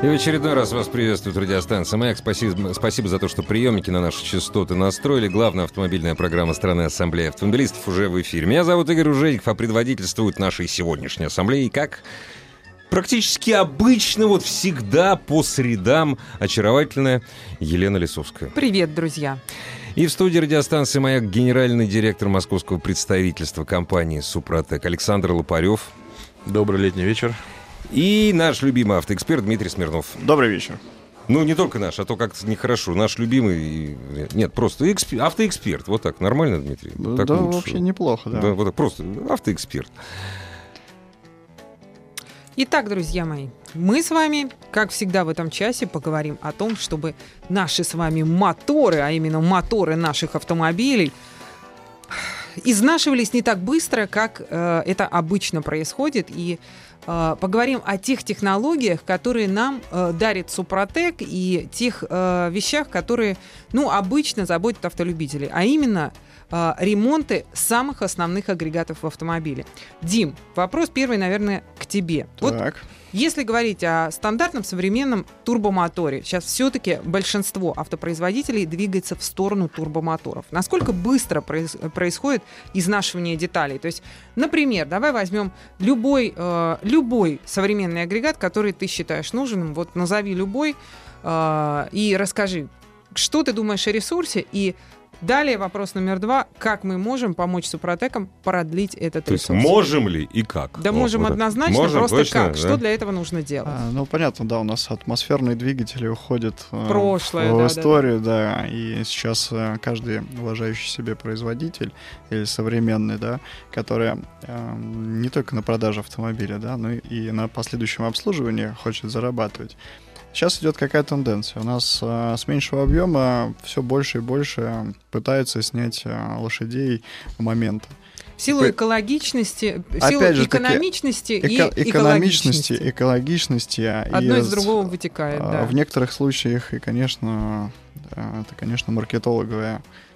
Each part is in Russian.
И в очередной раз вас приветствует радиостанция «Маяк». Спасибо, спасибо за то, что приемники на наши частоты настроили. Главная автомобильная программа страны Ассамблея автомобилистов уже в эфире. Меня зовут Игорь Ужеников, а предводительствует нашей сегодняшней ассамблеи как практически обычно, вот всегда по средам очаровательная Елена Лисовская. Привет, друзья. И в студии радиостанции «Маяк» генеральный директор московского представительства компании «Супротек» Александр Лопарев. Добрый летний вечер. И наш любимый автоэксперт Дмитрий Смирнов. Добрый вечер. Ну, не только наш, а то как-то нехорошо. Наш любимый... Нет, просто эксп... автоэксперт. Вот так. Нормально, Дмитрий? Так да, лучше. вообще неплохо, да. да. Вот так, просто автоэксперт. Итак, друзья мои, мы с вами, как всегда в этом часе, поговорим о том, чтобы наши с вами моторы, а именно моторы наших автомобилей, изнашивались не так быстро, как э, это обычно происходит, и поговорим о тех технологиях, которые нам э, дарит Супротек, и тех э, вещах, которые, ну, обычно заботят автолюбителей, а именно э, ремонты самых основных агрегатов в автомобиле. Дим, вопрос первый, наверное, к тебе. Так. Вот если говорить о стандартном современном турбомоторе, сейчас все-таки большинство автопроизводителей двигается в сторону турбомоторов. Насколько быстро произ происходит изнашивание деталей? То есть, например, давай возьмем любой, э, любой современный агрегат, который ты считаешь нужным. Вот назови любой э, и расскажи, что ты думаешь о ресурсе и Далее вопрос номер два. Как мы можем помочь Супротекам продлить этот То ресурс? Есть можем ли и как? Да вот, можем вот однозначно, можем, просто точно, как? Да? Что для этого нужно делать? А, ну, понятно, да, у нас атмосферные двигатели уходят э, Прошлое, в, да, историю, да, да. И сейчас э, каждый уважающий себе производитель или современный, да, который э, не только на продаже автомобиля, да, но и на последующем обслуживании хочет зарабатывать. Сейчас идет какая тенденция. У нас э, с меньшего объема все больше и больше пытаются снять э, лошадей момента. В силу экологичности, в силу Опять же экономичности таки, эко- и экономичности, экологичности. Одно и из другого вытекает, а, да. В некоторых случаях, и, конечно, э, это, конечно, маркетологовая Э,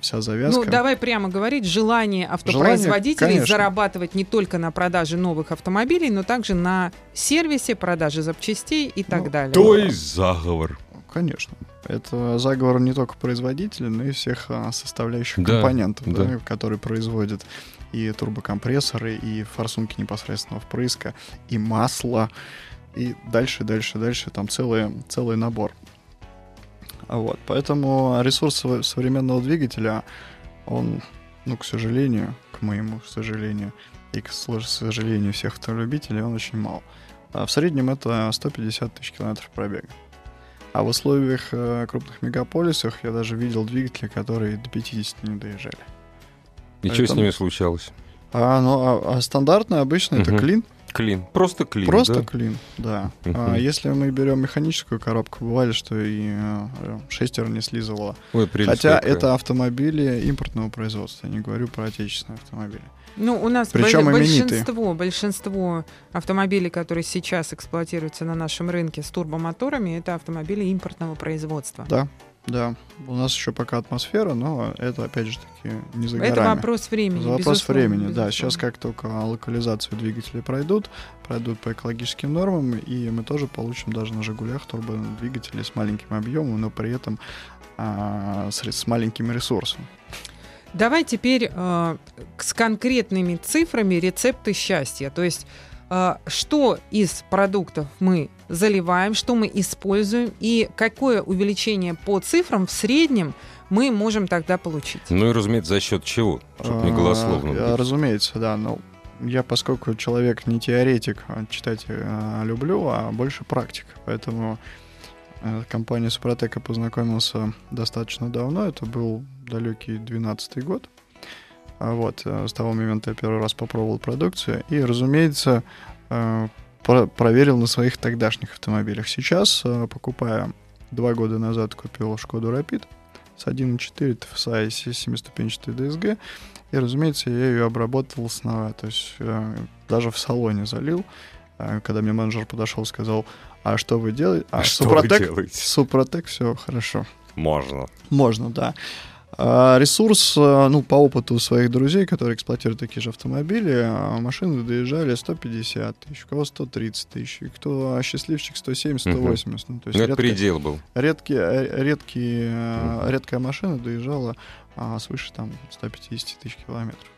вся завязка. Ну, давай прямо говорить, желание автопроизводителей желание, зарабатывать не только на продаже новых автомобилей, но также на сервисе, продаже запчастей и так ну, далее. То есть заговор. Конечно. Это заговор не только производителей, но и всех а, составляющих да, компонентов, да. Да, которые производят и турбокомпрессоры, и форсунки непосредственно впрыска, и масло, и дальше, дальше, дальше, там целый, целый набор. Вот, поэтому ресурс современного двигателя, он, ну, к сожалению, к моему сожалению, и к сожалению всех автолюбителей, он очень мал. А в среднем это 150 тысяч километров пробега. А в условиях э, крупных мегаполисах я даже видел двигатели, которые до 50 не доезжали. И Поэтому... что с ними случалось? А, ну, а, а стандартно обычно угу. это клин, Клин. Просто клин. Просто да? клин, да. А если мы берем механическую коробку, бывали, что и э, шестеро не слизывало. Ой, Хотя какая. это автомобили импортного производства, я не говорю про отечественные автомобили. Ну, у нас Причем большинство, большинство автомобилей, которые сейчас эксплуатируются на нашем рынке с турбомоторами, это автомобили импортного производства. Да, да, у нас еще пока атмосфера, но это опять же таки не за горами. Это вопрос времени. Это вопрос времени, безусловно. да. Сейчас как только локализацию двигателей пройдут, пройдут по экологическим нормам, и мы тоже получим даже на Жигулях турбодвигатели с маленьким объемом, но при этом а, с, с маленьким ресурсом. Давай теперь э, с конкретными цифрами рецепты счастья. То есть что из продуктов мы заливаем, что мы используем и какое увеличение по цифрам в среднем мы можем тогда получить. Ну и, разумеется, за счет чего, чтобы не а, голословно быть. Разумеется, да. Но я, поскольку человек не теоретик, а читать э, люблю, а больше практик. Поэтому э, компания Супротека познакомился достаточно давно. Это был далекий 12 год. А вот, э, с того момента я первый раз попробовал продукцию и, разумеется, э, проверил на своих тогдашних автомобилях. Сейчас, э, покупая два года назад купил Шкоду Rapid с 1.4 TFSI и 7-ступенчатой DSG. И, разумеется, я ее обработал снова. То есть даже в салоне залил. Когда мне менеджер подошел, сказал, а что вы делаете? А, а что Супротек, вы делаете? Супротек, все хорошо. Можно. Можно, да. А ресурс, э, ну, по опыту своих друзей, которые эксплуатируют такие же автомобили, а машины доезжали 150 тысяч, у кого 130 тысяч, и кто счастливчик 170, 180. Угу. Ну, то есть редко, предел был. Редкие, э, редкие, угу. редкая машина доезжала а, свыше там 150 тысяч километров.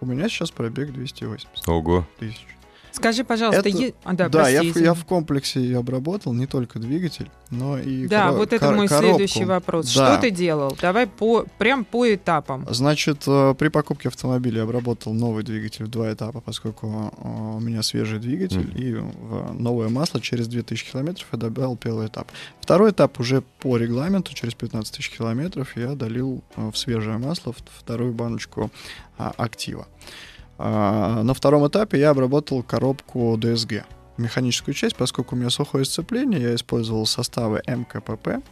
У меня сейчас пробег 280 Ого. тысяч. Скажи, пожалуйста, это, е... а, да, да я, в, я в комплексе ее обработал не только двигатель, но и Да, коро... вот это кор- мой коробку. следующий вопрос. Да. Что ты делал? Давай по прям по этапам. Значит, э, при покупке автомобиля я обработал новый двигатель в два этапа, поскольку э, у меня свежий двигатель mm. и в новое масло через 2000 километров я добавил первый этап. Второй этап уже по регламенту через 15 тысяч километров я долил э, в свежее масло вторую баночку а, актива. А, на втором этапе я обработал коробку DSG, механическую часть, поскольку у меня сухое сцепление, я использовал составы МКПП,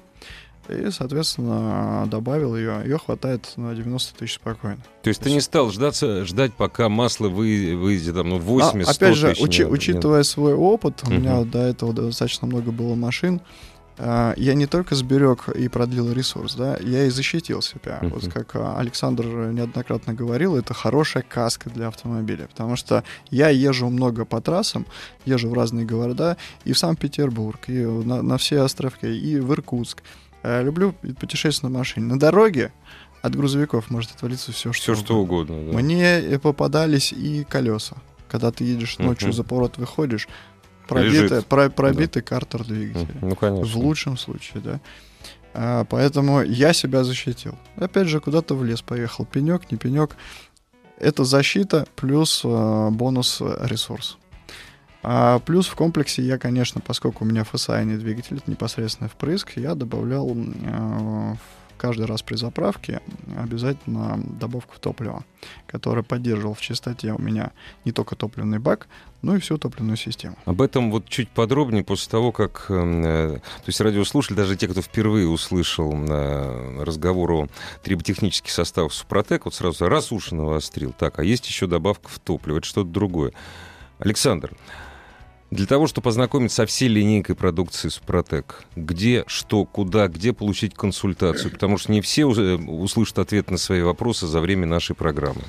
и, соответственно, добавил ее. Ее хватает на 90 тысяч спокойно. То есть ты не стал ждаться, ждать, пока масло вы, выйдет там, ну, 80 а, Опять же, учи, учитывая нет. свой опыт, у меня до этого достаточно много было машин, я не только сберег и продлил ресурс, да, я и защитил себя. Uh-huh. Вот как а, Александр неоднократно говорил, это хорошая каска для автомобиля, потому что я езжу много по трассам, езжу в разные города, и в Санкт-Петербург, и на, на все островки, и в Иркутск. Я люблю путешествовать на машине. На дороге от грузовиков может отвалиться все, что, все, что угодно. Да. Мне попадались и колеса. Когда ты едешь ночью uh-huh. за поворот, выходишь, пробитый, про, пробитый да. картер двигателя. Ну, конечно. В лучшем случае, да. А, поэтому я себя защитил. Опять же, куда-то в лес поехал. Пенек, не пенек. Это защита плюс а, бонус ресурс. А плюс в комплексе я, конечно, поскольку у меня FSI не двигатель, это непосредственно впрыск, я добавлял а, каждый раз при заправке обязательно добавку топлива, которая поддерживал в чистоте у меня не только топливный бак, но и всю топливную систему. Об этом вот чуть подробнее после того, как... Э, то есть радиослушатели, даже те, кто впервые услышал э, разговор о триботехнических составах Супротек, вот сразу раз уши навострил. Так, а есть еще добавка в топливо, это что-то другое. Александр, для того, чтобы познакомиться со всей линейкой продукции Супротек, где, что, куда, где получить консультацию, потому что не все услышат ответ на свои вопросы за время нашей программы.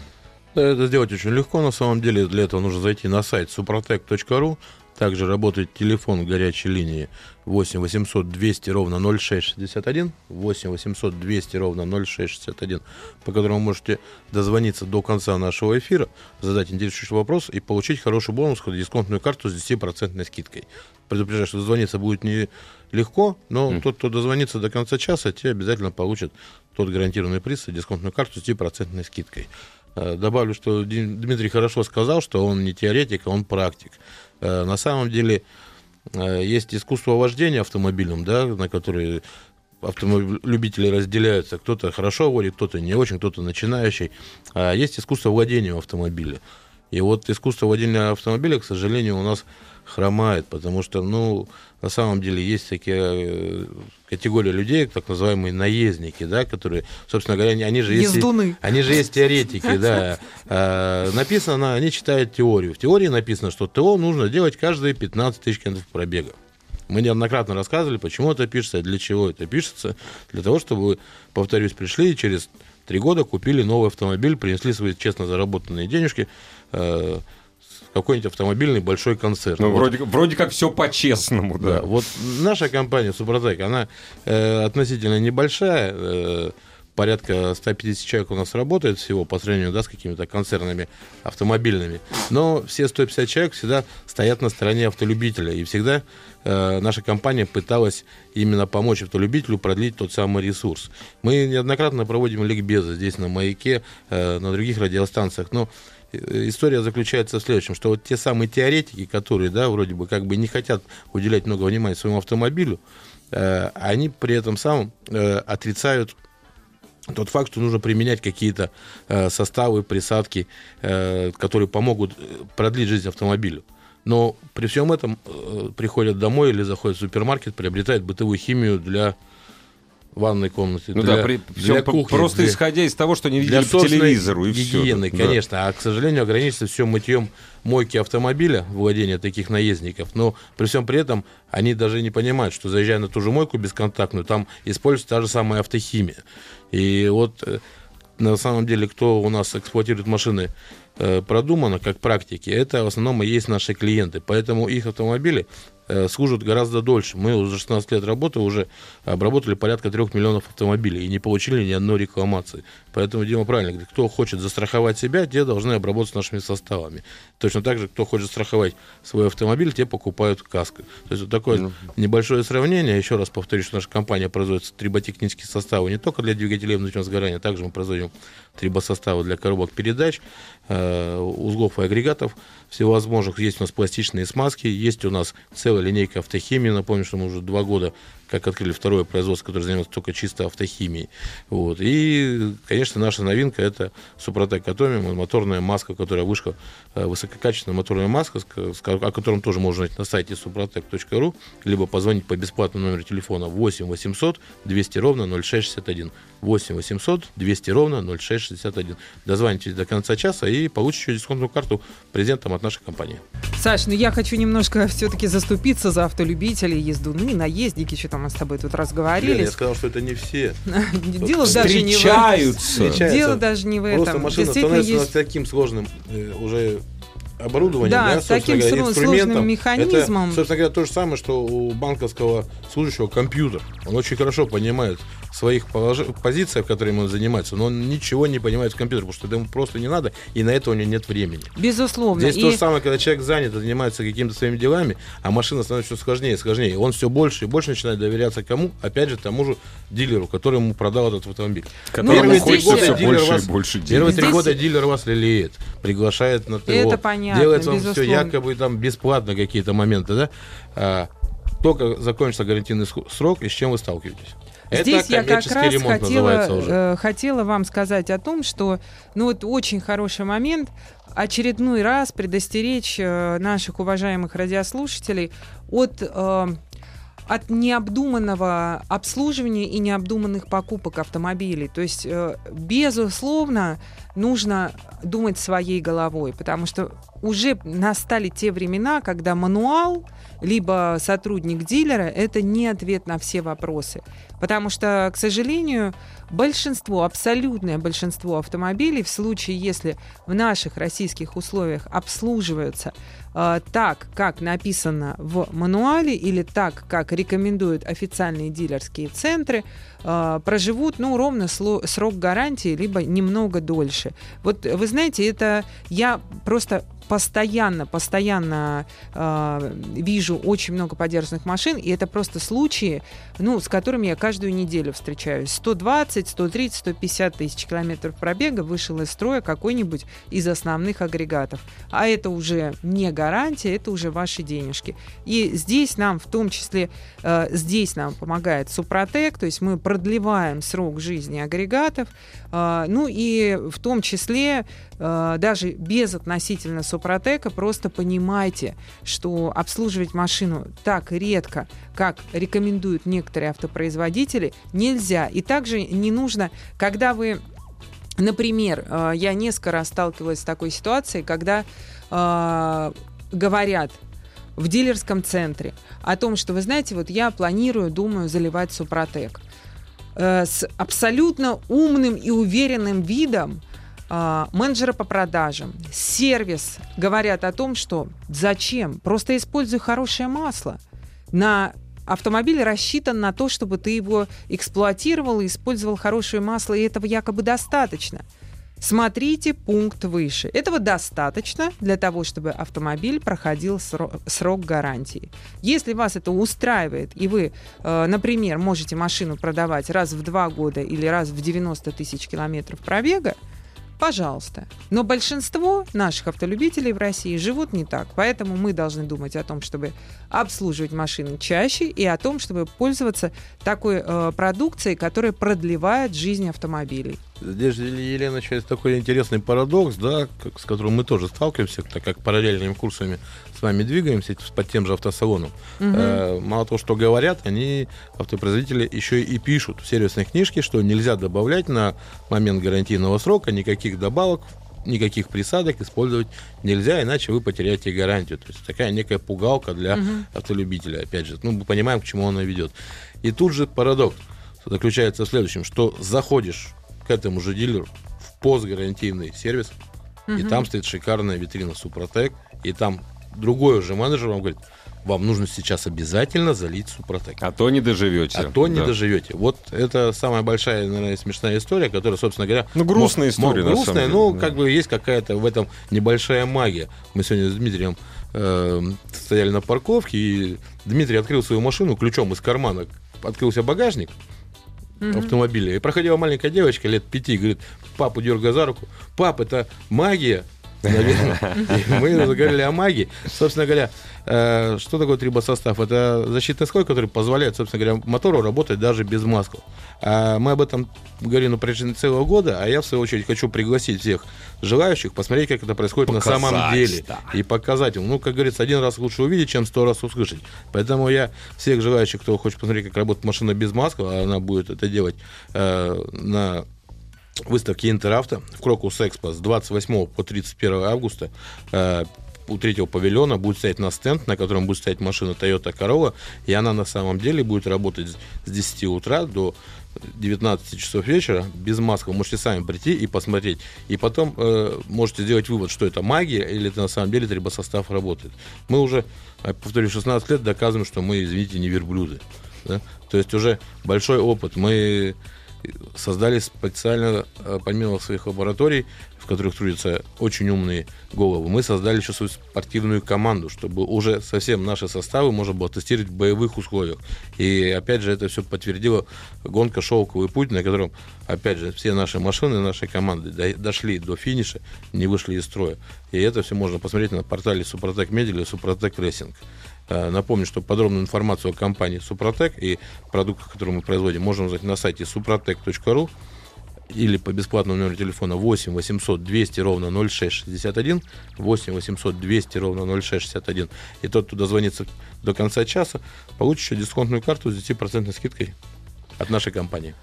Это сделать очень легко, на самом деле. Для этого нужно зайти на сайт suprotec.ru, также работает телефон горячей линии 8 800 200 ровно 0661, 8 800 200 ровно 0661, по которому можете дозвониться до конца нашего эфира, задать интересующий вопрос и получить хороший бонус, дисконтную карту с 10% скидкой. Предупреждаю, что дозвониться будет не легко, но mm. тот, кто дозвонится до конца часа, те обязательно получат тот гарантированный приз, дисконтную карту с 10% скидкой. Э, добавлю, что Дмитрий хорошо сказал, что он не теоретик, а он практик. Э, на самом деле э, есть искусство вождения автомобилем, да, на которое автомобиль-любители разделяются. Кто-то хорошо водит, кто-то не очень, кто-то начинающий. А есть искусство владения автомобиля. И вот искусство владения автомобиля, к сожалению, у нас хромает, потому что, ну, на самом деле есть такие э, категории людей, так называемые наездники, да, которые, собственно говоря, они, они же есть, они же есть теоретики, да. А, написано, они читают теорию. В теории написано, что ТО нужно делать каждые 15 тысяч километров пробега. Мы неоднократно рассказывали, почему это пишется и для чего это пишется. Для того, чтобы повторюсь, пришли и через три года купили новый автомобиль, принесли свои честно заработанные денежки, э, какой-нибудь автомобильный большой концерн. Ну, вот. вроде, вроде как все по-честному, да. да. Вот наша компания Супротек, она э, относительно небольшая, э, порядка 150 человек у нас работает всего по сравнению да, с какими-то концернами автомобильными. Но все 150 человек всегда стоят на стороне автолюбителя. И всегда э, наша компания пыталась именно помочь автолюбителю продлить тот самый ресурс. Мы неоднократно проводим ликбезы здесь на «Маяке», э, на других радиостанциях. Но история заключается в следующем, что вот те самые теоретики, которые, да, вроде бы как бы не хотят уделять много внимания своему автомобилю, э, они при этом самом э, отрицают тот факт, что нужно применять какие-то э, составы, присадки, э, которые помогут продлить жизнь автомобилю. Но при всем этом э, приходят домой или заходят в супермаркет, приобретают бытовую химию для ванной комнаты. Ну для, да, при, для кухни, просто для, исходя из того, что не видели по телевизору и гигиены, все. конечно. Да. А, к сожалению, ограничится все мытьем мойки автомобиля, владения таких наездников. Но при всем при этом они даже не понимают, что заезжая на ту же мойку бесконтактную, там используется та же самая автохимия. И вот э, на самом деле, кто у нас эксплуатирует машины э, продумано, как практики, это в основном и есть наши клиенты. Поэтому их автомобили служат гораздо дольше. Мы уже 16 лет работы уже обработали порядка 3 миллионов автомобилей и не получили ни одной рекламации. Поэтому Дима правильно говорит, кто хочет застраховать себя, те должны обработать нашими составами. Точно так же, кто хочет страховать свой автомобиль, те покупают каско. То есть вот такое ну. небольшое сравнение. Еще раз повторюсь, что наша компания производит триботехнические составы не только для двигателей внутреннего сгорания, а также мы производим трибосоставы для коробок передач, э, узлов и агрегатов всевозможных. Есть у нас пластичные смазки, есть у нас целая линейка автохимии. Напомню, что мы уже два года как открыли второе производство, которое занимается только чисто автохимией. Вот. И, конечно, наша новинка – это Супротек Атомиум, моторная маска, которая вышла, э, высококачественная моторная маска, о котором тоже можно найти на сайте suprotec.ru, либо позвонить по бесплатному номеру телефона 8 800 200 ровно 0661. 8 800 200 ровно 0661. Дозвонитесь до конца часа и получите дисконтную карту презентом от нашей компании. Саш, ну я хочу немножко все-таки заступиться за автолюбителей, езду, ну наездники, что там мы с тобой тут разговаривали. я сказал, что это не все. Дело даже не в этом. Дело даже не в этом. Просто машина становится таким сложным э, уже оборудованием, да, да, с таким говоря, сложным механизмом. Это, собственно говоря, то же самое, что у банковского служащего компьютер. Он очень хорошо понимает своих позициях, которыми он занимается, но он ничего не понимает в компьютере, потому что ему просто не надо, и на это у него нет времени. Безусловно. Здесь и... то же самое, когда человек занят, занимается какими-то своими делами, а машина становится все сложнее и сложнее. Он все больше и больше начинает доверяться кому? Опять же, тому же дилеру, который ему продал этот автомобиль. Которому ну, хочется все больше вас, и больше денег. Первые три года дилер вас лелеет, приглашает на ТО. Это понятно, Делает вам безусловно. все якобы там бесплатно какие-то моменты, да? А, только закончится гарантийный срок, и с чем вы сталкиваетесь? Здесь я как раз хотела, э, хотела вам сказать о том, что ну вот очень хороший момент очередной раз предостеречь э, наших уважаемых радиослушателей от э, от необдуманного обслуживания и необдуманных покупок автомобилей. То есть, безусловно, нужно думать своей головой, потому что уже настали те времена, когда мануал либо сотрудник дилера – это не ответ на все вопросы. Потому что, к сожалению, большинство, абсолютное большинство автомобилей в случае, если в наших российских условиях обслуживаются э, так, как написано в мануале или так, как рекомендуют официальные дилерские центры, э, проживут, ну, ровно срок гарантии, либо немного дольше. Вот вы знаете, это я просто постоянно, постоянно э, вижу очень много подержанных машин, и это просто случаи, ну, с которыми я каждую неделю встречаюсь. 120, 130, 150 тысяч километров пробега вышел из строя какой-нибудь из основных агрегатов. А это уже не гарантия, это уже ваши денежки. И здесь нам, в том числе, э, здесь нам помогает Супротек, то есть мы продлеваем срок жизни агрегатов, э, ну и в том числе э, даже без относительно Супротека Супротека, просто понимайте, что обслуживать машину так редко, как рекомендуют некоторые автопроизводители, нельзя. И также не нужно, когда вы Например, э, я несколько раз сталкивалась с такой ситуацией, когда э, говорят в дилерском центре о том, что, вы знаете, вот я планирую, думаю, заливать Супротек. Э, с абсолютно умным и уверенным видом менеджеры по продажам, сервис говорят о том, что зачем? Просто используй хорошее масло. На автомобиль рассчитан на то, чтобы ты его эксплуатировал и использовал хорошее масло, и этого якобы достаточно. Смотрите пункт выше. Этого достаточно для того, чтобы автомобиль проходил срок, срок гарантии. Если вас это устраивает, и вы, э, например, можете машину продавать раз в два года или раз в 90 тысяч километров пробега, пожалуйста. Но большинство наших автолюбителей в России живут не так. Поэтому мы должны думать о том, чтобы обслуживать машины чаще и о том, чтобы пользоваться такой э, продукцией, которая продлевает жизнь автомобилей. Здесь, Елена, есть такой интересный парадокс, да, как, с которым мы тоже сталкиваемся, так как параллельными курсами с вами двигаемся под тем же автосалоном. Угу. Э, мало того, что говорят, они, автопроизводители, еще и пишут в сервисной книжке, что нельзя добавлять на момент гарантийного срока никаких добавок никаких присадок использовать нельзя, иначе вы потеряете гарантию. То есть такая некая пугалка для угу. автолюбителя. Опять же, ну, мы понимаем, к чему она ведет. И тут же парадокс заключается в следующем, что заходишь к этому же дилеру в постгарантийный сервис, угу. и там стоит шикарная витрина Супротек, и там другой уже менеджер вам говорит, вам нужно сейчас обязательно залить Супротек. А то не доживете. А то не да. доживете. Вот это самая большая, наверное, смешная история, которая, собственно говоря... Ну, грустная мог, история, мог, Грустная, ну, да. как бы есть какая-то в этом небольшая магия. Мы сегодня с Дмитрием э, стояли на парковке, и Дмитрий открыл свою машину ключом из кармана, открылся багажник, mm-hmm. автомобиля. И проходила маленькая девочка лет пяти, говорит, папу дергая за руку. Пап, это магия. Наверное. мы заговорили о магии. Собственно говоря, э, что такое трибосостав? Это защитный слой, который позволяет, собственно говоря, мотору работать даже без масков. А мы об этом говорим на протяжении целого года, а я, в свою очередь, хочу пригласить всех желающих посмотреть, как это происходит показать, на самом деле. Да. И показать им. Ну, как говорится, один раз лучше увидеть, чем сто раз услышать. Поэтому я всех желающих, кто хочет посмотреть, как работает машина без масков, а она будет это делать э, на выставки Интеравто в Крокус Экспо с 28 по 31 августа э, у третьего павильона будет стоять на стенд, на котором будет стоять машина Toyota Corolla, и она на самом деле будет работать с 10 утра до 19 часов вечера без маски. Вы можете сами прийти и посмотреть. И потом э, можете сделать вывод, что это магия или это на самом деле трибосостав работает. Мы уже, э, повторю, 16 лет доказываем, что мы, извините, не верблюды. Да? То есть уже большой опыт. Мы создали специально, э, помимо своих лабораторий, в которых трудятся очень умные головы, мы создали еще свою спортивную команду, чтобы уже совсем наши составы можно было тестировать в боевых условиях. И опять же это все подтвердила гонка «Шелковый путь», на котором, опять же, все наши машины, наши команды дошли до финиша, не вышли из строя. И это все можно посмотреть на портале Suprotec Media или Suprotec Racing. Э, напомню, что подробную информацию о компании Супротек и продуктах, которые мы производим, можно узнать на сайте suprotec.ru или по бесплатному номеру телефона 8 800 200 ровно 0661, 8 800 200 ровно 0661. И тот, кто дозвонится до конца часа, получит еще дисконтную карту с 10% скидкой от нашей компании.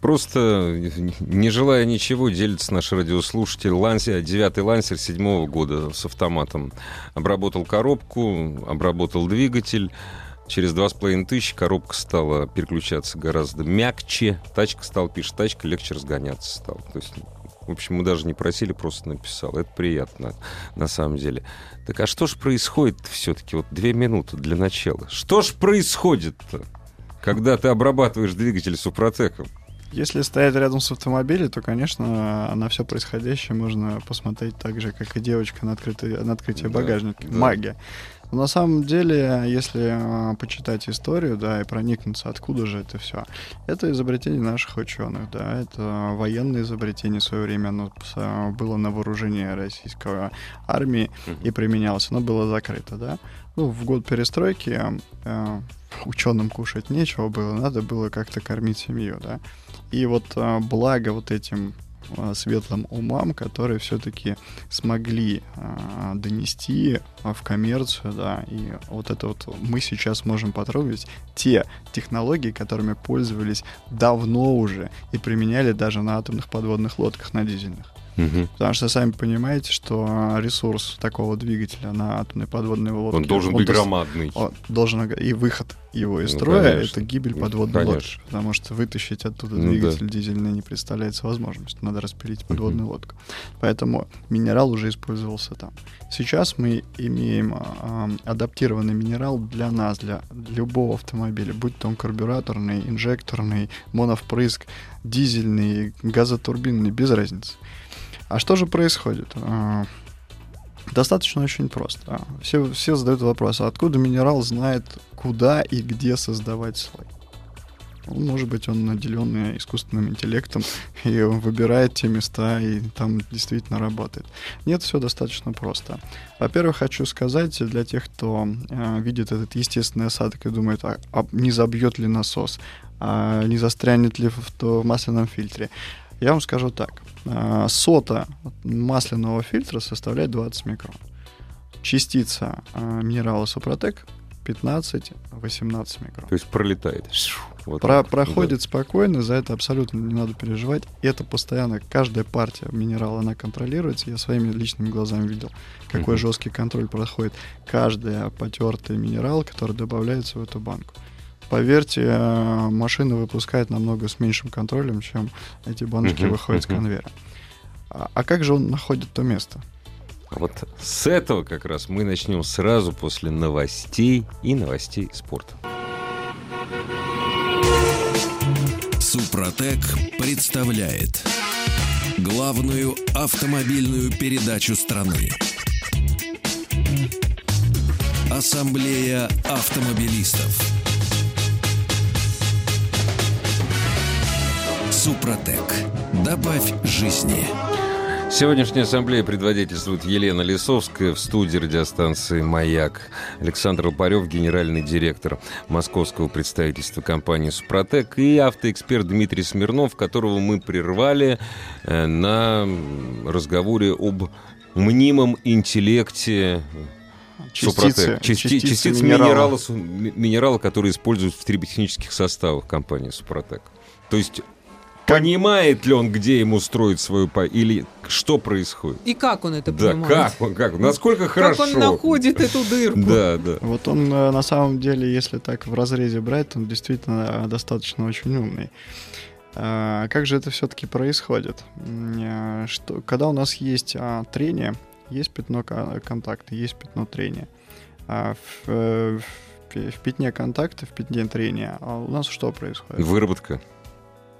Просто, не желая ничего, делится наш радиослушатель. Лансер, девятый лансер седьмого года с автоматом. Обработал коробку, обработал двигатель. Через два с половиной тысячи коробка стала переключаться гораздо мягче. Тачка стала, пишет, тачка легче разгоняться стала. То есть, в общем, мы даже не просили, просто написал. Это приятно, на самом деле. Так а что ж происходит все-таки? Вот две минуты для начала. Что ж происходит-то, когда ты обрабатываешь двигатель супротеком? Если стоять рядом с автомобилем, то, конечно, на все происходящее можно посмотреть так же, как и девочка на, открытый, на открытие багажника. Да. Магия. Но на самом деле, если э, почитать историю, да, и проникнуться, откуда же это все, это изобретение наших ученых, да, это военное изобретение в свое время, оно было на вооружении российской армии и применялось, оно было закрыто, да. Ну, в год перестройки э, ученым кушать нечего было, надо было как-то кормить семью, да. И вот а, благо вот этим а, светлым умам, которые все-таки смогли а, донести в коммерцию, да, и вот это вот мы сейчас можем потрогать те технологии, которыми пользовались давно уже и применяли даже на атомных подводных лодках, на дизельных. Угу. Потому что сами понимаете, что ресурс такого двигателя на атомной подводной лодке... Он должен он быть громадный. Он должен, и выход его из ну, строя ну, это гибель подводной конечно. лодки. Потому что вытащить оттуда ну, двигатель да. дизельный не представляется возможностью. Надо распилить подводную угу. лодку. Поэтому минерал уже использовался там. Сейчас мы имеем э, адаптированный минерал для нас, для любого автомобиля, будь то он карбюраторный, инжекторный, моновпрыск, дизельный, газотурбинный, без разницы. А что же происходит? А, достаточно очень просто. Все, все задают вопрос, а откуда минерал знает, куда и где создавать слой? Ну, может быть, он наделен искусственным интеллектом и он выбирает те места и там действительно работает. Нет, все достаточно просто. Во-первых, хочу сказать для тех, кто э, видит этот естественный осадок и думает, а, а не забьет ли насос, а не застрянет ли в, в масляном фильтре. Я вам скажу так. А, сота масляного фильтра составляет 20 микрон. Частица а, минерала Супротек 15-18 микрон. То есть пролетает. Вот Про, проходит да. спокойно, за это абсолютно не надо переживать. Это постоянно, каждая партия минерала, она контролируется. Я своими личными глазами видел, какой uh-huh. жесткий контроль проходит. Каждый потертый минерал, который добавляется в эту банку. Поверьте, э, машина выпускает намного с меньшим контролем, чем эти баночки uh-huh. выходят uh-huh. с конвейера. А, а как же он находит то место? Вот с этого как раз мы начнем сразу после новостей и новостей спорта. Супротек представляет главную автомобильную передачу страны. Ассамблея автомобилистов. Супротек. Добавь жизни. Сегодняшняя ассамблея предводительствует Елена Лисовская в студии радиостанции «Маяк». Александр Лопарев, генеральный директор московского представительства компании «Супротек» и автоэксперт Дмитрий Смирнов, которого мы прервали э, на разговоре об мнимом интеллекте Частицы, Части, частицы, частицы минерала. минерала, минерала, которые используют в триботехнических составах компании «Супротек». То есть Понимает ли он, где ему строить свою по или что происходит? И как он это да, понимает? как он, как, насколько хорошо. Как он находит эту дырку? Да, да. Вот он э, на самом деле, если так в разрезе брать, он действительно э, достаточно очень умный. А, как же это все-таки происходит? Э, что, когда у нас есть а, трение, есть пятно контакта, есть пятно трения. А в, в, в пятне контакта, в пятне трения а у нас что происходит? Выработка.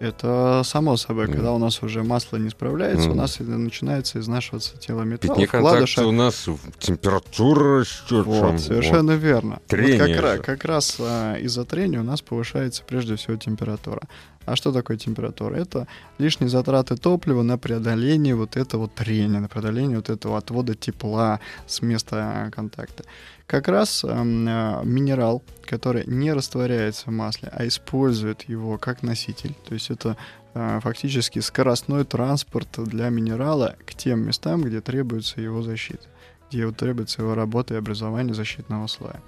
Это само собой, mm. когда у нас уже масло не справляется, mm. у нас начинается изнашиваться тело металла. Пятне контакта у нас температура растет. Вот, совершенно вот. верно. Трение вот как, раз, как раз а, из-за трения у нас повышается прежде всего температура. А что такое температура? Это лишние затраты топлива на преодоление вот этого трения, на преодоление вот этого отвода тепла с места контакта как раз э, минерал, который не растворяется в масле, а использует его как носитель. То есть это э, фактически скоростной транспорт для минерала к тем местам, где требуется его защита, где требуется его работа и образование защитного слоя.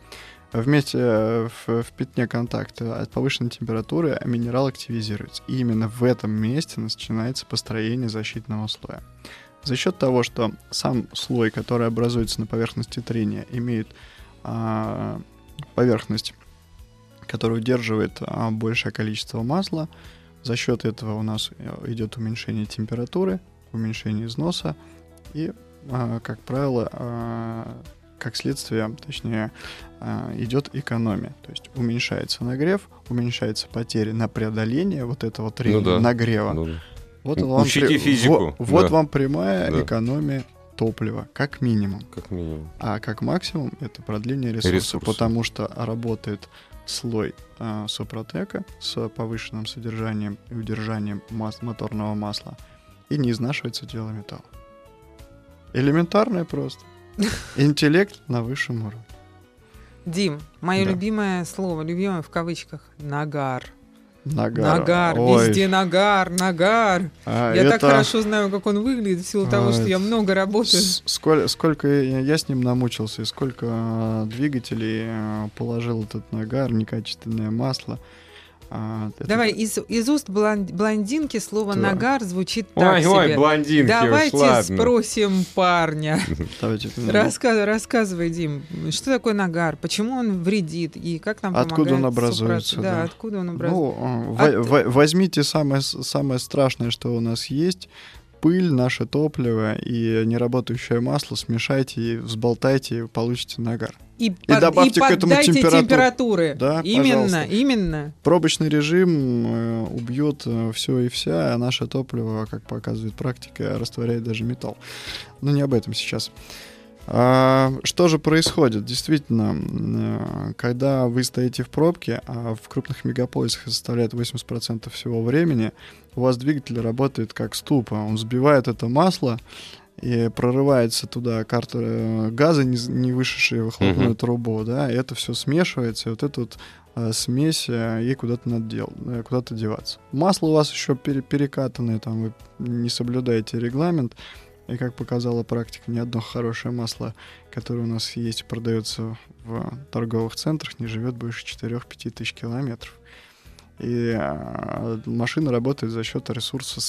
Вместе э, в, в пятне контакта от повышенной температуры минерал активизируется. И именно в этом месте начинается построение защитного слоя. За счет того, что сам слой, который образуется на поверхности трения, имеет а, поверхность, которая удерживает а, большее количество масла, за счет этого у нас э, идет уменьшение температуры, уменьшение износа и, а, как правило, а, как следствие, точнее, а, идет экономия. То есть уменьшается нагрев, уменьшается потери на преодоление вот этого трения, ну да. нагрева. Ну да. Вот вам, Учите физику. Вот, вот да. вам прямая да. экономия топлива, как минимум. Как минимум. А как максимум это продление ресурса, Ресурсы. потому что работает слой э, Супротека с повышенным содержанием и удержанием мас- моторного масла и не изнашивается тело металла. Элементарное просто. Интеллект на высшем уровне. Дим, мое да. любимое слово, любимое в кавычках, нагар. Нагар. Нагар, Ой. везде нагар, нагар. А, я это... так хорошо знаю, как он выглядит, в силу а, того, что я много работаю. Сколько, сколько я с ним намучился, и сколько а, двигателей а, положил этот нагар, некачественное масло. А, Давай, из, из уст блондинки слово да. «нагар» звучит так ой, себе. Ой, блондинки, Давайте уж ладно. спросим парня. Раска- рассказывай, Дим, что такое нагар, почему он вредит и как нам помогает? Откуда он образуется? Да, да, откуда он образуется? Ну, От... возьмите самое, самое страшное, что у нас есть, пыль, наше топливо и неработающее масло, смешайте и взболтайте, и получите нагар. И, и под, добавьте и к этому температуру. температуры. Да, именно, пожалуйста. именно. Пробочный режим э, убьет э, все и вся, а наше топливо, как показывает практика, растворяет даже металл. Но не об этом сейчас. Что же происходит? Действительно, э, когда вы стоите в пробке, а в крупных мегаполисах составляет 80% всего времени, у вас двигатель работает как ступа. Он сбивает это масло, и прорывается туда карта э, газа, не, не вышедшая выхлопную uh-huh. трубу, да, и это все смешивается, и вот эта вот а, смесь, э, ей куда-то надо дел, э, куда-то деваться. Масло у вас еще пере, перекатанное, там вы не соблюдаете регламент, и как показала практика, ни одно хорошее масло, которое у нас есть и продается в торговых центрах, не живет больше 4-5 тысяч километров. И а, машина работает за счет ресурса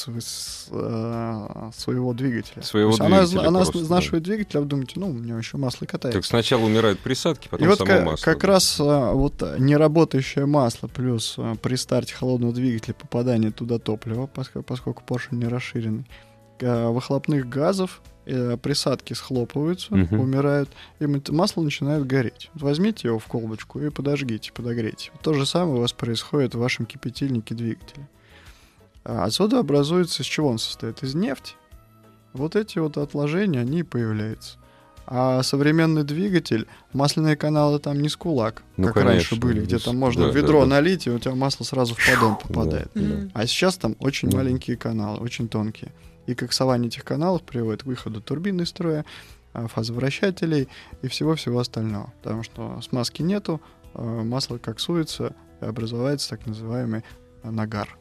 а, своего двигателя. Своего двигателя она, она изнашивает да. двигатель, а вы думаете, ну, у меня еще масло катается. Так сначала умирают присадки, потом И вот само как, масло. как раз а, вот неработающее масло плюс при старте холодного двигателя попадание туда топлива, поскольку, поскольку поршень не расширенный, выхлопных газов э, присадки схлопываются, угу. умирают, и масло начинает гореть. возьмите его в колбочку и подожгите, подогрейте. То же самое у вас происходит в вашем кипятильнике двигателя. А отсюда образуется, из чего он состоит? Из нефти. Вот эти вот отложения, они появляются. А современный двигатель, масляные каналы там не с кулак, ну, как конечно, раньше были, где там можно да, ведро да, да. налить, и у тебя масло сразу в поддон попадает. Да, да. А сейчас там очень да. маленькие каналы, очень тонкие и коксование этих каналов приводит к выходу турбины из строя, а, фазовращателей и всего-всего остального. Потому что смазки нету, а, масло коксуется и образуется так называемый нагар.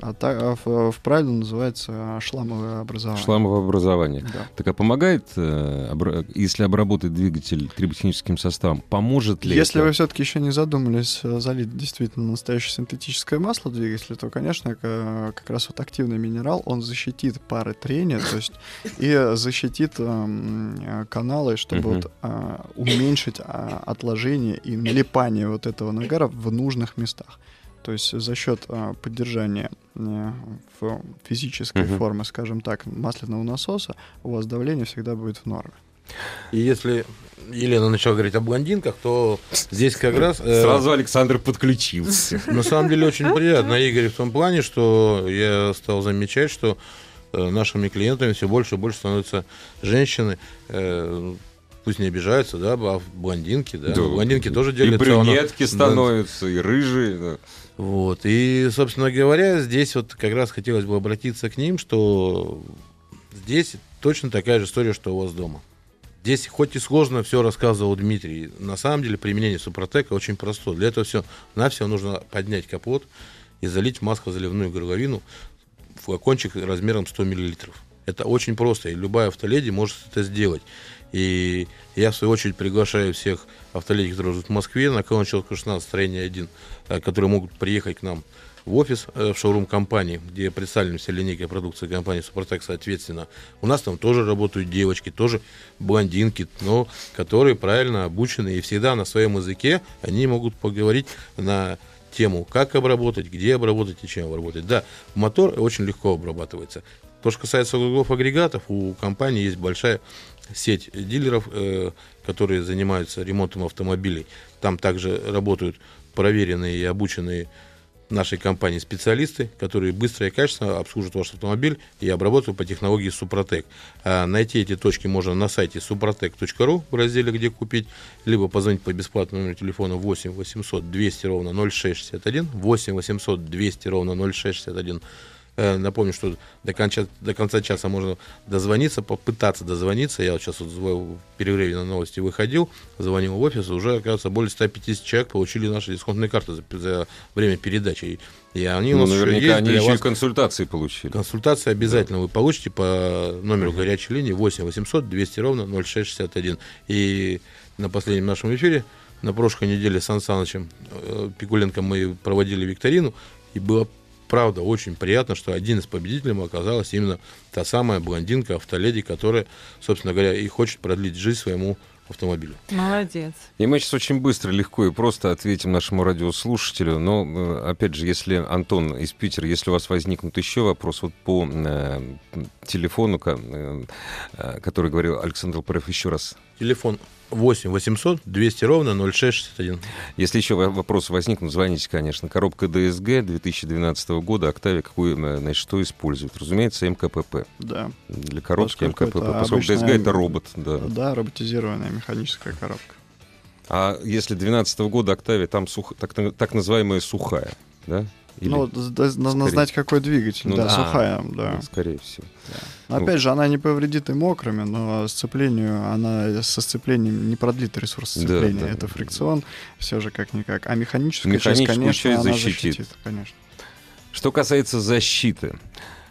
А, так, а в, в правильном называется шламовое образование. Шламовое образование. Да. Так а помогает, э, если обработать двигатель триботехническим составом, поможет ли Если это? вы все-таки еще не задумались э, залить действительно настоящее синтетическое масло двигателя, то, конечно, как раз вот активный минерал, он защитит пары трения, то есть и защитит эм, каналы, чтобы вот а, уменьшить а, отложение и налипание вот этого нагара в нужных местах. То есть за счет а, поддержания а, в физической угу. формы, скажем так, масляного насоса, у вас давление всегда будет в норме. И если Елена начала говорить о блондинках, то здесь как раз... Э, Сразу Александр подключился. На самом деле очень приятно, Игорь, в том плане, что я стал замечать, что э, нашими клиентами все больше и больше становятся женщины, э, пусть не обижаются, да, а блондинки, да. да. Блондинки тоже делятся. И брюнетки становятся, и рыжие. Да. Вот. И, собственно говоря, здесь вот как раз хотелось бы обратиться к ним, что здесь точно такая же история, что у вас дома. Здесь хоть и сложно все рассказывал Дмитрий, на самом деле применение Супротека очень просто. Для этого все на все нужно поднять капот и залить в маслозаливную горловину флакончик размером 100 мл. Это очень просто, и любая автоледи может это сделать. И я, в свою очередь, приглашаю всех автоледи, которые живут в Москве, на Каланчевского 16, строение 1, э, которые могут приехать к нам в офис, э, в шоурум компании, где представлена вся линейка продукции компании Супротек, соответственно. У нас там тоже работают девочки, тоже блондинки, но которые правильно обучены, и всегда на своем языке они могут поговорить на тему, как обработать, где обработать и чем обработать. Да, мотор очень легко обрабатывается. То, что касается углов агрегатов, у компании есть большая сеть дилеров, э, которые занимаются ремонтом автомобилей. Там также работают проверенные и обученные нашей компании специалисты, которые быстро и качественно обслужат ваш автомобиль и обработают по технологии Супротек. А найти эти точки можно на сайте suprotec.ru в разделе «Где купить», либо позвонить по бесплатному номеру телефона 8 800 200 ровно 0661, 8 800 200 ровно 0661, Э, напомню, что до конца, до конца часа можно дозвониться, попытаться дозвониться. Я вот сейчас вот в перерыве на новости выходил, звонил в офис, уже, оказывается, более 150 человек получили наши дисконтные карты за, за время передачи. И они ну, у нас наверняка еще есть они еще вас... и консультации получили. Консультации обязательно да. вы получите по номеру угу. горячей линии 8 800 200 ровно 0661. И на последнем нашем эфире на прошлой неделе с Сан Санычем э, Пикуленко мы проводили викторину, и было правда, очень приятно, что один из победителей оказалась именно та самая блондинка автоледи, которая, собственно говоря, и хочет продлить жизнь своему автомобилю. Молодец. И мы сейчас очень быстро, легко и просто ответим нашему радиослушателю. Но, э, опять же, если, Антон из Питера, если у вас возникнут еще вопросы вот по э, телефону, э, э, который говорил Александр Лпарев, еще раз. Телефон 8 800 200 ровно 0661. Если еще вопросы возникнут, звоните, конечно. Коробка ДСГ 2012 года, Октавия, какую, значит, что использует? Разумеется, МКПП. Да. Для коробки поскольку МКПП. Поскольку обычная... ДСГ это робот. Да. да, роботизированная механическая коробка. А если 2012 года Октавия, там сух... так, так называемая сухая, да? Или... Ну, нужно знать, какой двигатель. Ну, да, а, сухая, да. Ну, скорее всего. Да. Опять ну. же, она не повредит и мокрыми, но сцеплению, она со сцеплением не продлит ресурс сцепления. Да, да, Это фрикцион, все же как-никак. А механическая часть, конечно, часть она защитит. защитит, конечно. Что касается защиты,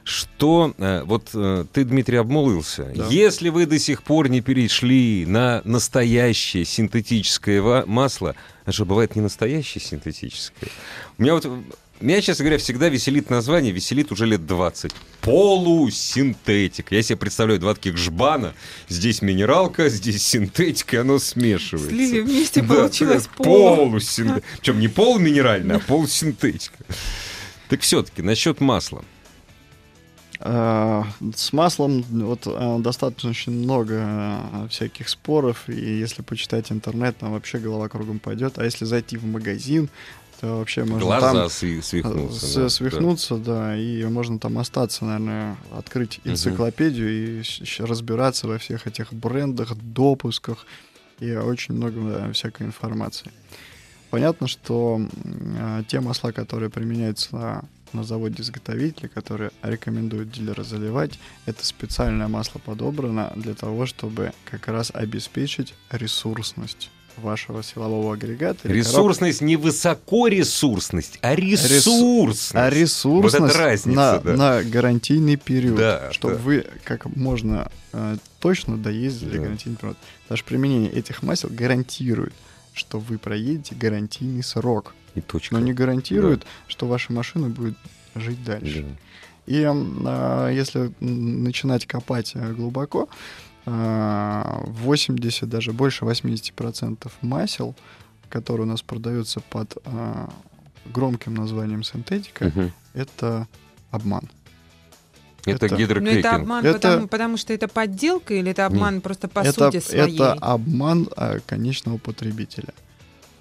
что э, вот э, ты, Дмитрий, обмолвился. Да. Если вы до сих пор не перешли на настоящее синтетическое масло, а что бывает не настоящее синтетическое? У меня вот меня, честно говоря, всегда веселит название, веселит уже лет 20. Полусинтетик. Я себе представляю два таких жбана. Здесь минералка, здесь синтетика, и оно смешивается. Слили вместе, да, получилось полу. Полусинтетик. Причем не полуминеральная, а полусинтетика. Так все-таки насчет масла. А, с маслом вот а, достаточно очень много а, всяких споров, и если почитать интернет, там вообще голова кругом пойдет. А если зайти в магазин, то вообще можно Глаза там свихнуться. С, да, свихнуться, да. да, и можно там остаться, наверное, открыть энциклопедию угу. и разбираться во всех этих брендах, допусках и очень много да, всякой информации. Понятно, что э, те масла, которые применяются на заводе-изготовителе, которые рекомендуют дилеры заливать, это специальное масло подобрано для того, чтобы как раз обеспечить ресурсность вашего силового агрегата. Ресурсность не высокоресурсность, а ресурсность. А ресурсность вот это разница, на, да. на гарантийный период, да, чтобы да. вы как можно э, точно доездили да. гарантийный период. Даже применение этих масел гарантирует, что вы проедете гарантийный срок. И точка. Но не гарантирует, да. что ваша машина будет жить дальше. Да. И э, если начинать копать э, глубоко, 80, э, даже больше 80% масел, которые у нас продаются под э, громким названием синтетика, угу. это обман. Это, это гидрокрекинг. Но это обман, это, потому, потому что это подделка или это обман Нет. просто по это, сути своей? Это обман а, конечного потребителя.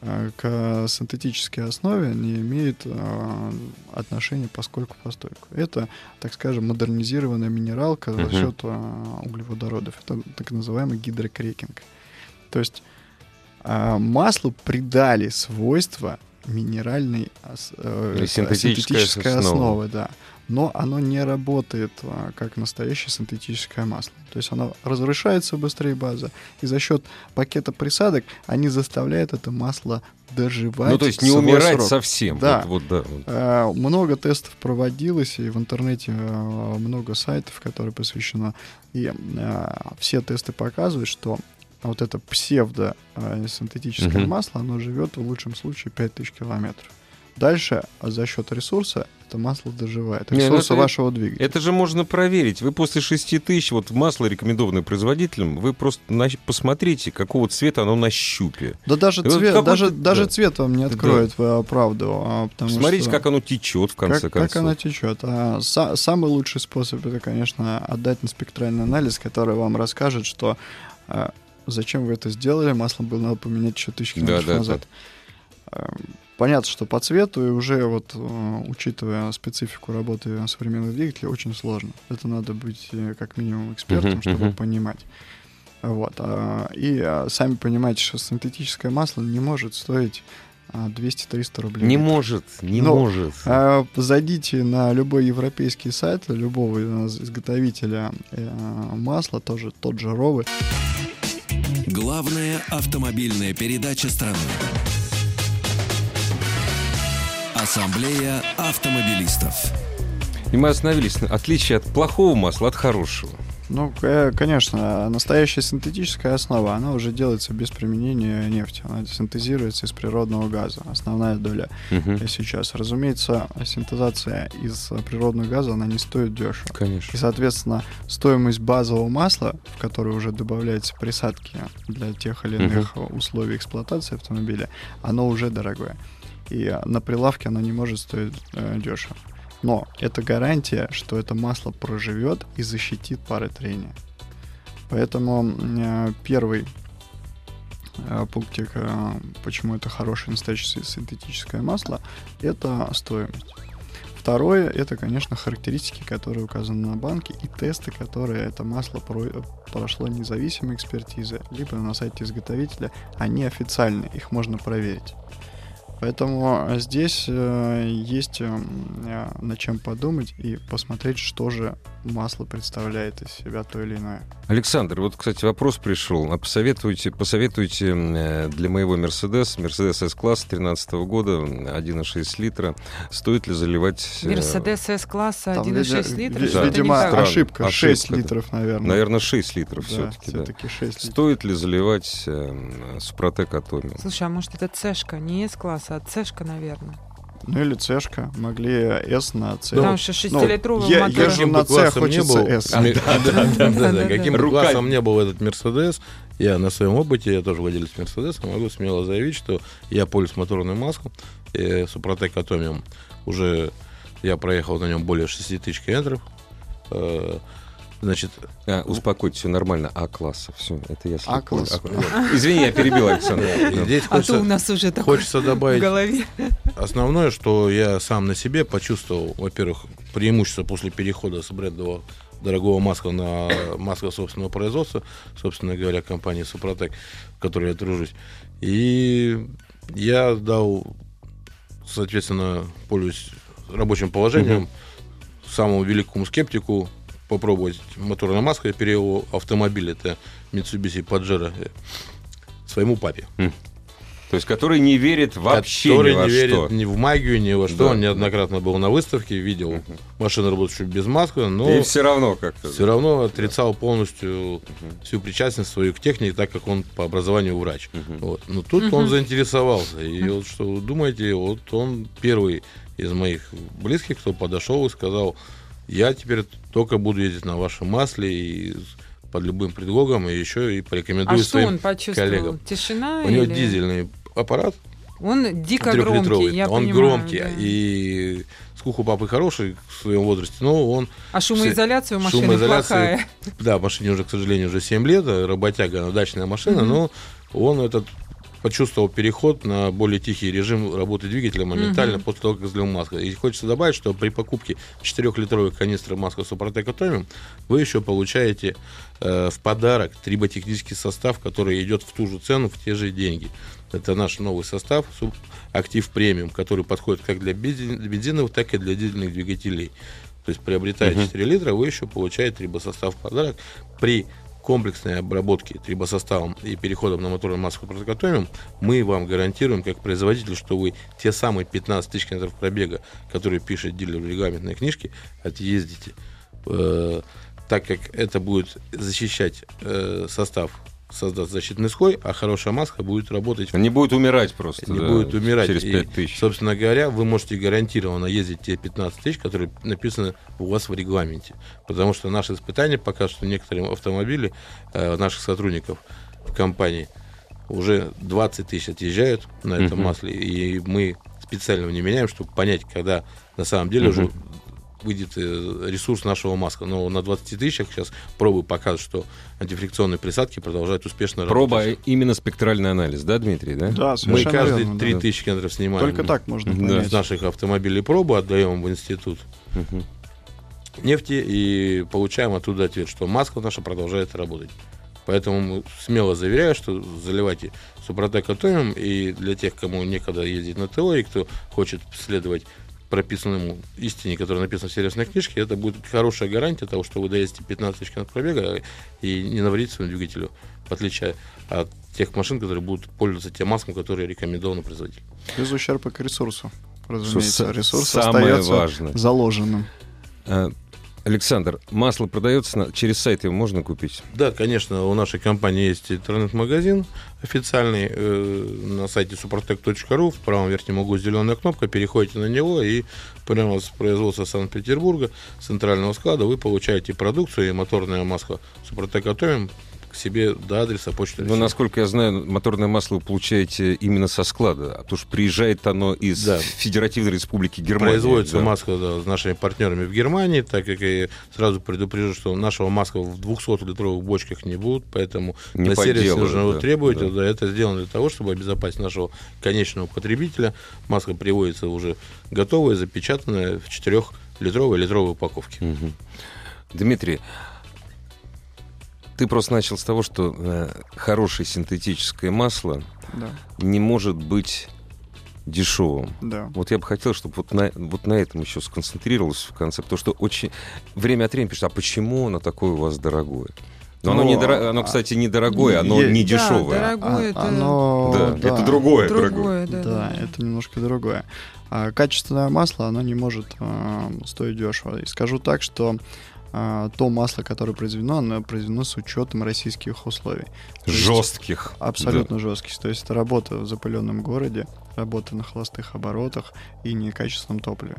А, к синтетической основе не имеет а, отношения поскольку постойку. Это, так скажем, модернизированная минералка uh-huh. за счет а, углеводородов. Это так называемый гидрокрекинг. То есть а, маслу придали свойства минеральной э, синтетической основы, да но оно не работает а, как настоящее синтетическое масло. То есть оно разрушается быстрее база, и за счет пакета присадок они заставляют это масло доживать. Ну, то есть не умирать срок. совсем. Да. Вот, вот, да вот. А, много тестов проводилось, и в интернете а, много сайтов, которые посвящено. И а, все тесты показывают, что вот это псевдо-синтетическое угу. масло, оно живет в лучшем случае 5000 километров. Дальше за счет ресурса это масло доживает. Ну ресурса это, вашего двигателя. Это же можно проверить. Вы после 6 тысяч, вот масло, рекомендованное производителем, вы просто на, посмотрите, какого цвета оно на щупе. Да даже, цвет, вот даже, даже цвет вам не откроет да. правду. А, Смотрите, что... как оно течет, в конце как, концов. Как оно течет. А, са- самый лучший способ это, конечно, отдать на спектральный анализ, который вам расскажет, что а, зачем вы это сделали, масло было надо поменять еще тысячу километров да, назад. Да, да. Понятно, что по цвету и уже вот э, учитывая специфику работы современных двигателей, очень сложно. Это надо быть э, как минимум экспертом, uh-huh, чтобы uh-huh. понимать. Вот. А, и а, сами понимаете, что синтетическое масло не может стоить 200-300 а, рублей. Не может, не Но, может. А, зайдите на любой европейский сайт, любого изготовителя масла, тоже тот же Ровы. Главная автомобильная передача страны. Ассамблея автомобилистов. И мы остановились на отличие от плохого масла от хорошего. Ну, конечно, настоящая синтетическая основа, она уже делается без применения нефти. Она синтезируется из природного газа. Основная доля угу. сейчас. Разумеется, синтезация из природного газа, она не стоит дешево. Конечно. И, соответственно, стоимость базового масла, в которое уже добавляются присадки для тех или иных угу. условий эксплуатации автомобиля, оно уже дорогое и на прилавке оно не может стоить э, дешево. Но это гарантия, что это масло проживет и защитит пары трения. Поэтому э, первый э, пунктик, э, почему это хорошее настоящее синтетическое масло, это стоимость. Второе, это, конечно, характеристики, которые указаны на банке, и тесты, которые это масло про прошло независимой экспертизы, либо на сайте изготовителя, они официальные, их можно проверить. Поэтому здесь э, есть э, над чем подумать и посмотреть, что же масло представляет из себя то или иное. Александр, вот, кстати, вопрос пришел. А посоветуйте, посоветуйте э, для моего Мерседес, Мерседес S-класса 13 года, 1,6 литра, стоит ли заливать... Мерседес S-класса 1,6 литров? Да. Видимо, Странно. ошибка. 6 литров, наверное. Наверное, 6 литров да, все-таки. все-таки да. 6 литров. Стоит ли заливать э, Супротек Атомиум? Слушай, а может это Цешка, не S-класса, а Цешка, наверное? Ну или Цешка, могли S на C. Потому что 6-литровый ну, мотор. Каким бы классом не был, S. Каким бы классом не был этот Мерседес, я на своем опыте, я тоже владелец Мерседеса, могу смело заявить, что я пользуюсь моторным маслом, Супротек Атомиум. Уже я проехал на нем более 6 тысяч километров. Значит, а, успокойтесь, все нормально. А-класса, все, это я а класс. Извини, я перебил, Александр. Здесь а то у нас уже хочется добавить в голове. Основное, что я сам на себе почувствовал, во-первых, преимущество после перехода с брендового дорогого масла на масло собственного производства, собственно говоря, компании Супротек, в которой я тружусь. И я дал, соответственно, пользуюсь рабочим положением, самому великому скептику попробовать моторная маска. Я перевел автомобиль, это Mitsubishi Pajero, э, своему папе. Mm. То есть, который не верит вообще который ни во не что. верит ни в магию, ни во что. Да. Он неоднократно был на выставке, видел uh-huh. машину, работающую без маски, но... И все равно как-то... Все равно отрицал полностью uh-huh. всю причастность свою к технике, так как он по образованию врач. Uh-huh. Вот. Но тут uh-huh. он заинтересовался. И uh-huh. вот что вы думаете, вот он первый из моих близких, кто подошел и сказал, я теперь только буду ездить на вашем масле и под любым предлогом, и еще и порекомендую а своим коллегам. Тишина? У него дизельный аппарат. Он дико громкий, я Он понимаю, громкий, да. и слух у папы хороший в своем возрасте, но он... А шумоизоляция у машины шумоизоляция, плохая. Да, машине уже, к сожалению, уже 7 лет, работяга, дачная машина, mm-hmm. но он этот почувствовал переход на более тихий режим работы двигателя моментально угу. после того, как залил масло. И хочется добавить, что при покупке 4-литровой канистры масла Супротек Атомиум вы еще получаете э, в подарок триботехнический состав, который идет в ту же цену, в те же деньги. Это наш новый состав, Актив Премиум, который подходит как для бензиновых, так и для дизельных двигателей. То есть, приобретая uh 4 литра, вы еще получаете трибосостав в подарок при комплексной обработки трибосоставом и переходом на моторную маску протокотомим, мы вам гарантируем, как производитель, что вы те самые 15 тысяч километров пробега, которые пишет дилер в регламентной книжке, отъездите. Э, так как это будет защищать э, состав создаст защитный слой, а хорошая маска будет работать... Не будет умирать просто. Не да, будет умирать. Через 5 тысяч. И, собственно говоря, вы можете гарантированно ездить те 15 тысяч, которые написаны у вас в регламенте. Потому что наши испытания показывают, что некоторые автомобили э, наших сотрудников в компании уже 20 тысяч отъезжают на этом uh-huh. масле, и мы специально не меняем, чтобы понять, когда на самом деле uh-huh. уже выйдет э, ресурс нашего маска. Но на 20 тысячах сейчас пробы показывают, что антифрикционные присадки продолжают успешно Проба работать. Проба именно спектральный анализ, да, Дмитрий? Да, да Мы каждые верно, 3 да. тысячи километров снимаем. Только так можно да. из наших автомобилей пробу, отдаем в институт. Угу. нефти и получаем оттуда ответ, что маска наша продолжает работать. Поэтому смело заверяю, что заливайте Супротек Атомиум, и для тех, кому некогда ездить на ТО, и кто хочет следовать прописанному истине, которая написана в сервисной книжке, это будет хорошая гарантия того, что вы доедете 15 тысяч километров пробега и не навредите своему двигателю, в отличие от тех машин, которые будут пользоваться тем маском, которые рекомендованы производитель. Без ущерба к ресурсу. Разумеется, ресурс самое остается важное. заложенным. Александр, масло продается на... через сайт его можно купить? Да, конечно, у нашей компании есть интернет-магазин официальный э, на сайте suprotec.ru. В правом верхнем углу зеленая кнопка, переходите на него и прямо с производства Санкт-Петербурга, центрального склада, вы получаете продукцию и моторное масло Супротек Атомим к себе до адреса почты. Но, насколько я знаю, моторное масло вы получаете именно со склада, а то что приезжает оно из да. Федеративной Республики Германия. Производится да. маска да, с нашими партнерами в Германии, так как я сразу предупрежу, что нашего маска в 200-литровых бочках не будет, поэтому не на сервисе нужно да, требовать. Да. Да, это сделано для того, чтобы обезопасить нашего конечного потребителя. Маска приводится уже готовая, запечатанная в 4-литровой литровой упаковке. Угу. Дмитрий, ты просто начал с того, что э, хорошее синтетическое масло да. не может быть дешевым. Да. Вот я бы хотел, чтобы вот на, вот на этом еще сконцентрировался в конце, потому что очень время от времени пишут, а почему оно такое у вас дорогое? Но оно, не дор... оно, кстати, недорогое, оно Е- не Да, дешевое. дорогое, А- это оно, да, да, это другое, дорогое. другое, да, Да, да. это немножко другое. А качественное масло, оно не может а, стоить дешево. И скажу так, что а, то масло, которое произведено, оно произведено с учетом российских условий. То есть Жестких. Абсолютно жестких. То есть это работа в запыленном городе, работа на холостых оборотах и некачественном топливе.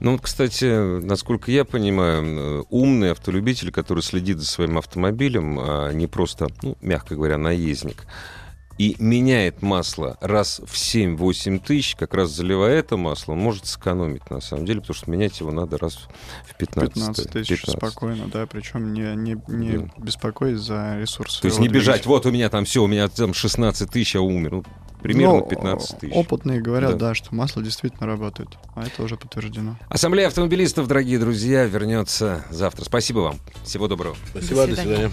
Ну, вот, кстати, насколько я понимаю, э, умный автолюбитель, который следит за своим автомобилем, а не просто, ну, мягко говоря, наездник, и меняет масло раз в 7-8 тысяч, как раз заливая это масло, он может сэкономить, на самом деле, потому что менять его надо раз в 15. 15 тысяч 15. спокойно, да, причем не, не, не Да. беспокоясь за ресурсы. То есть не бежать, двигателя. вот у меня там все, у меня там 16 тысяч, а умер. Ну, примерно Ну, 15 тысяч. Опытные говорят, Да. да. что масло действительно работает. А это уже подтверждено. Ассамблея автомобилистов, дорогие друзья, вернется завтра. Спасибо вам. Всего доброго. Спасибо, до свидания. свидания.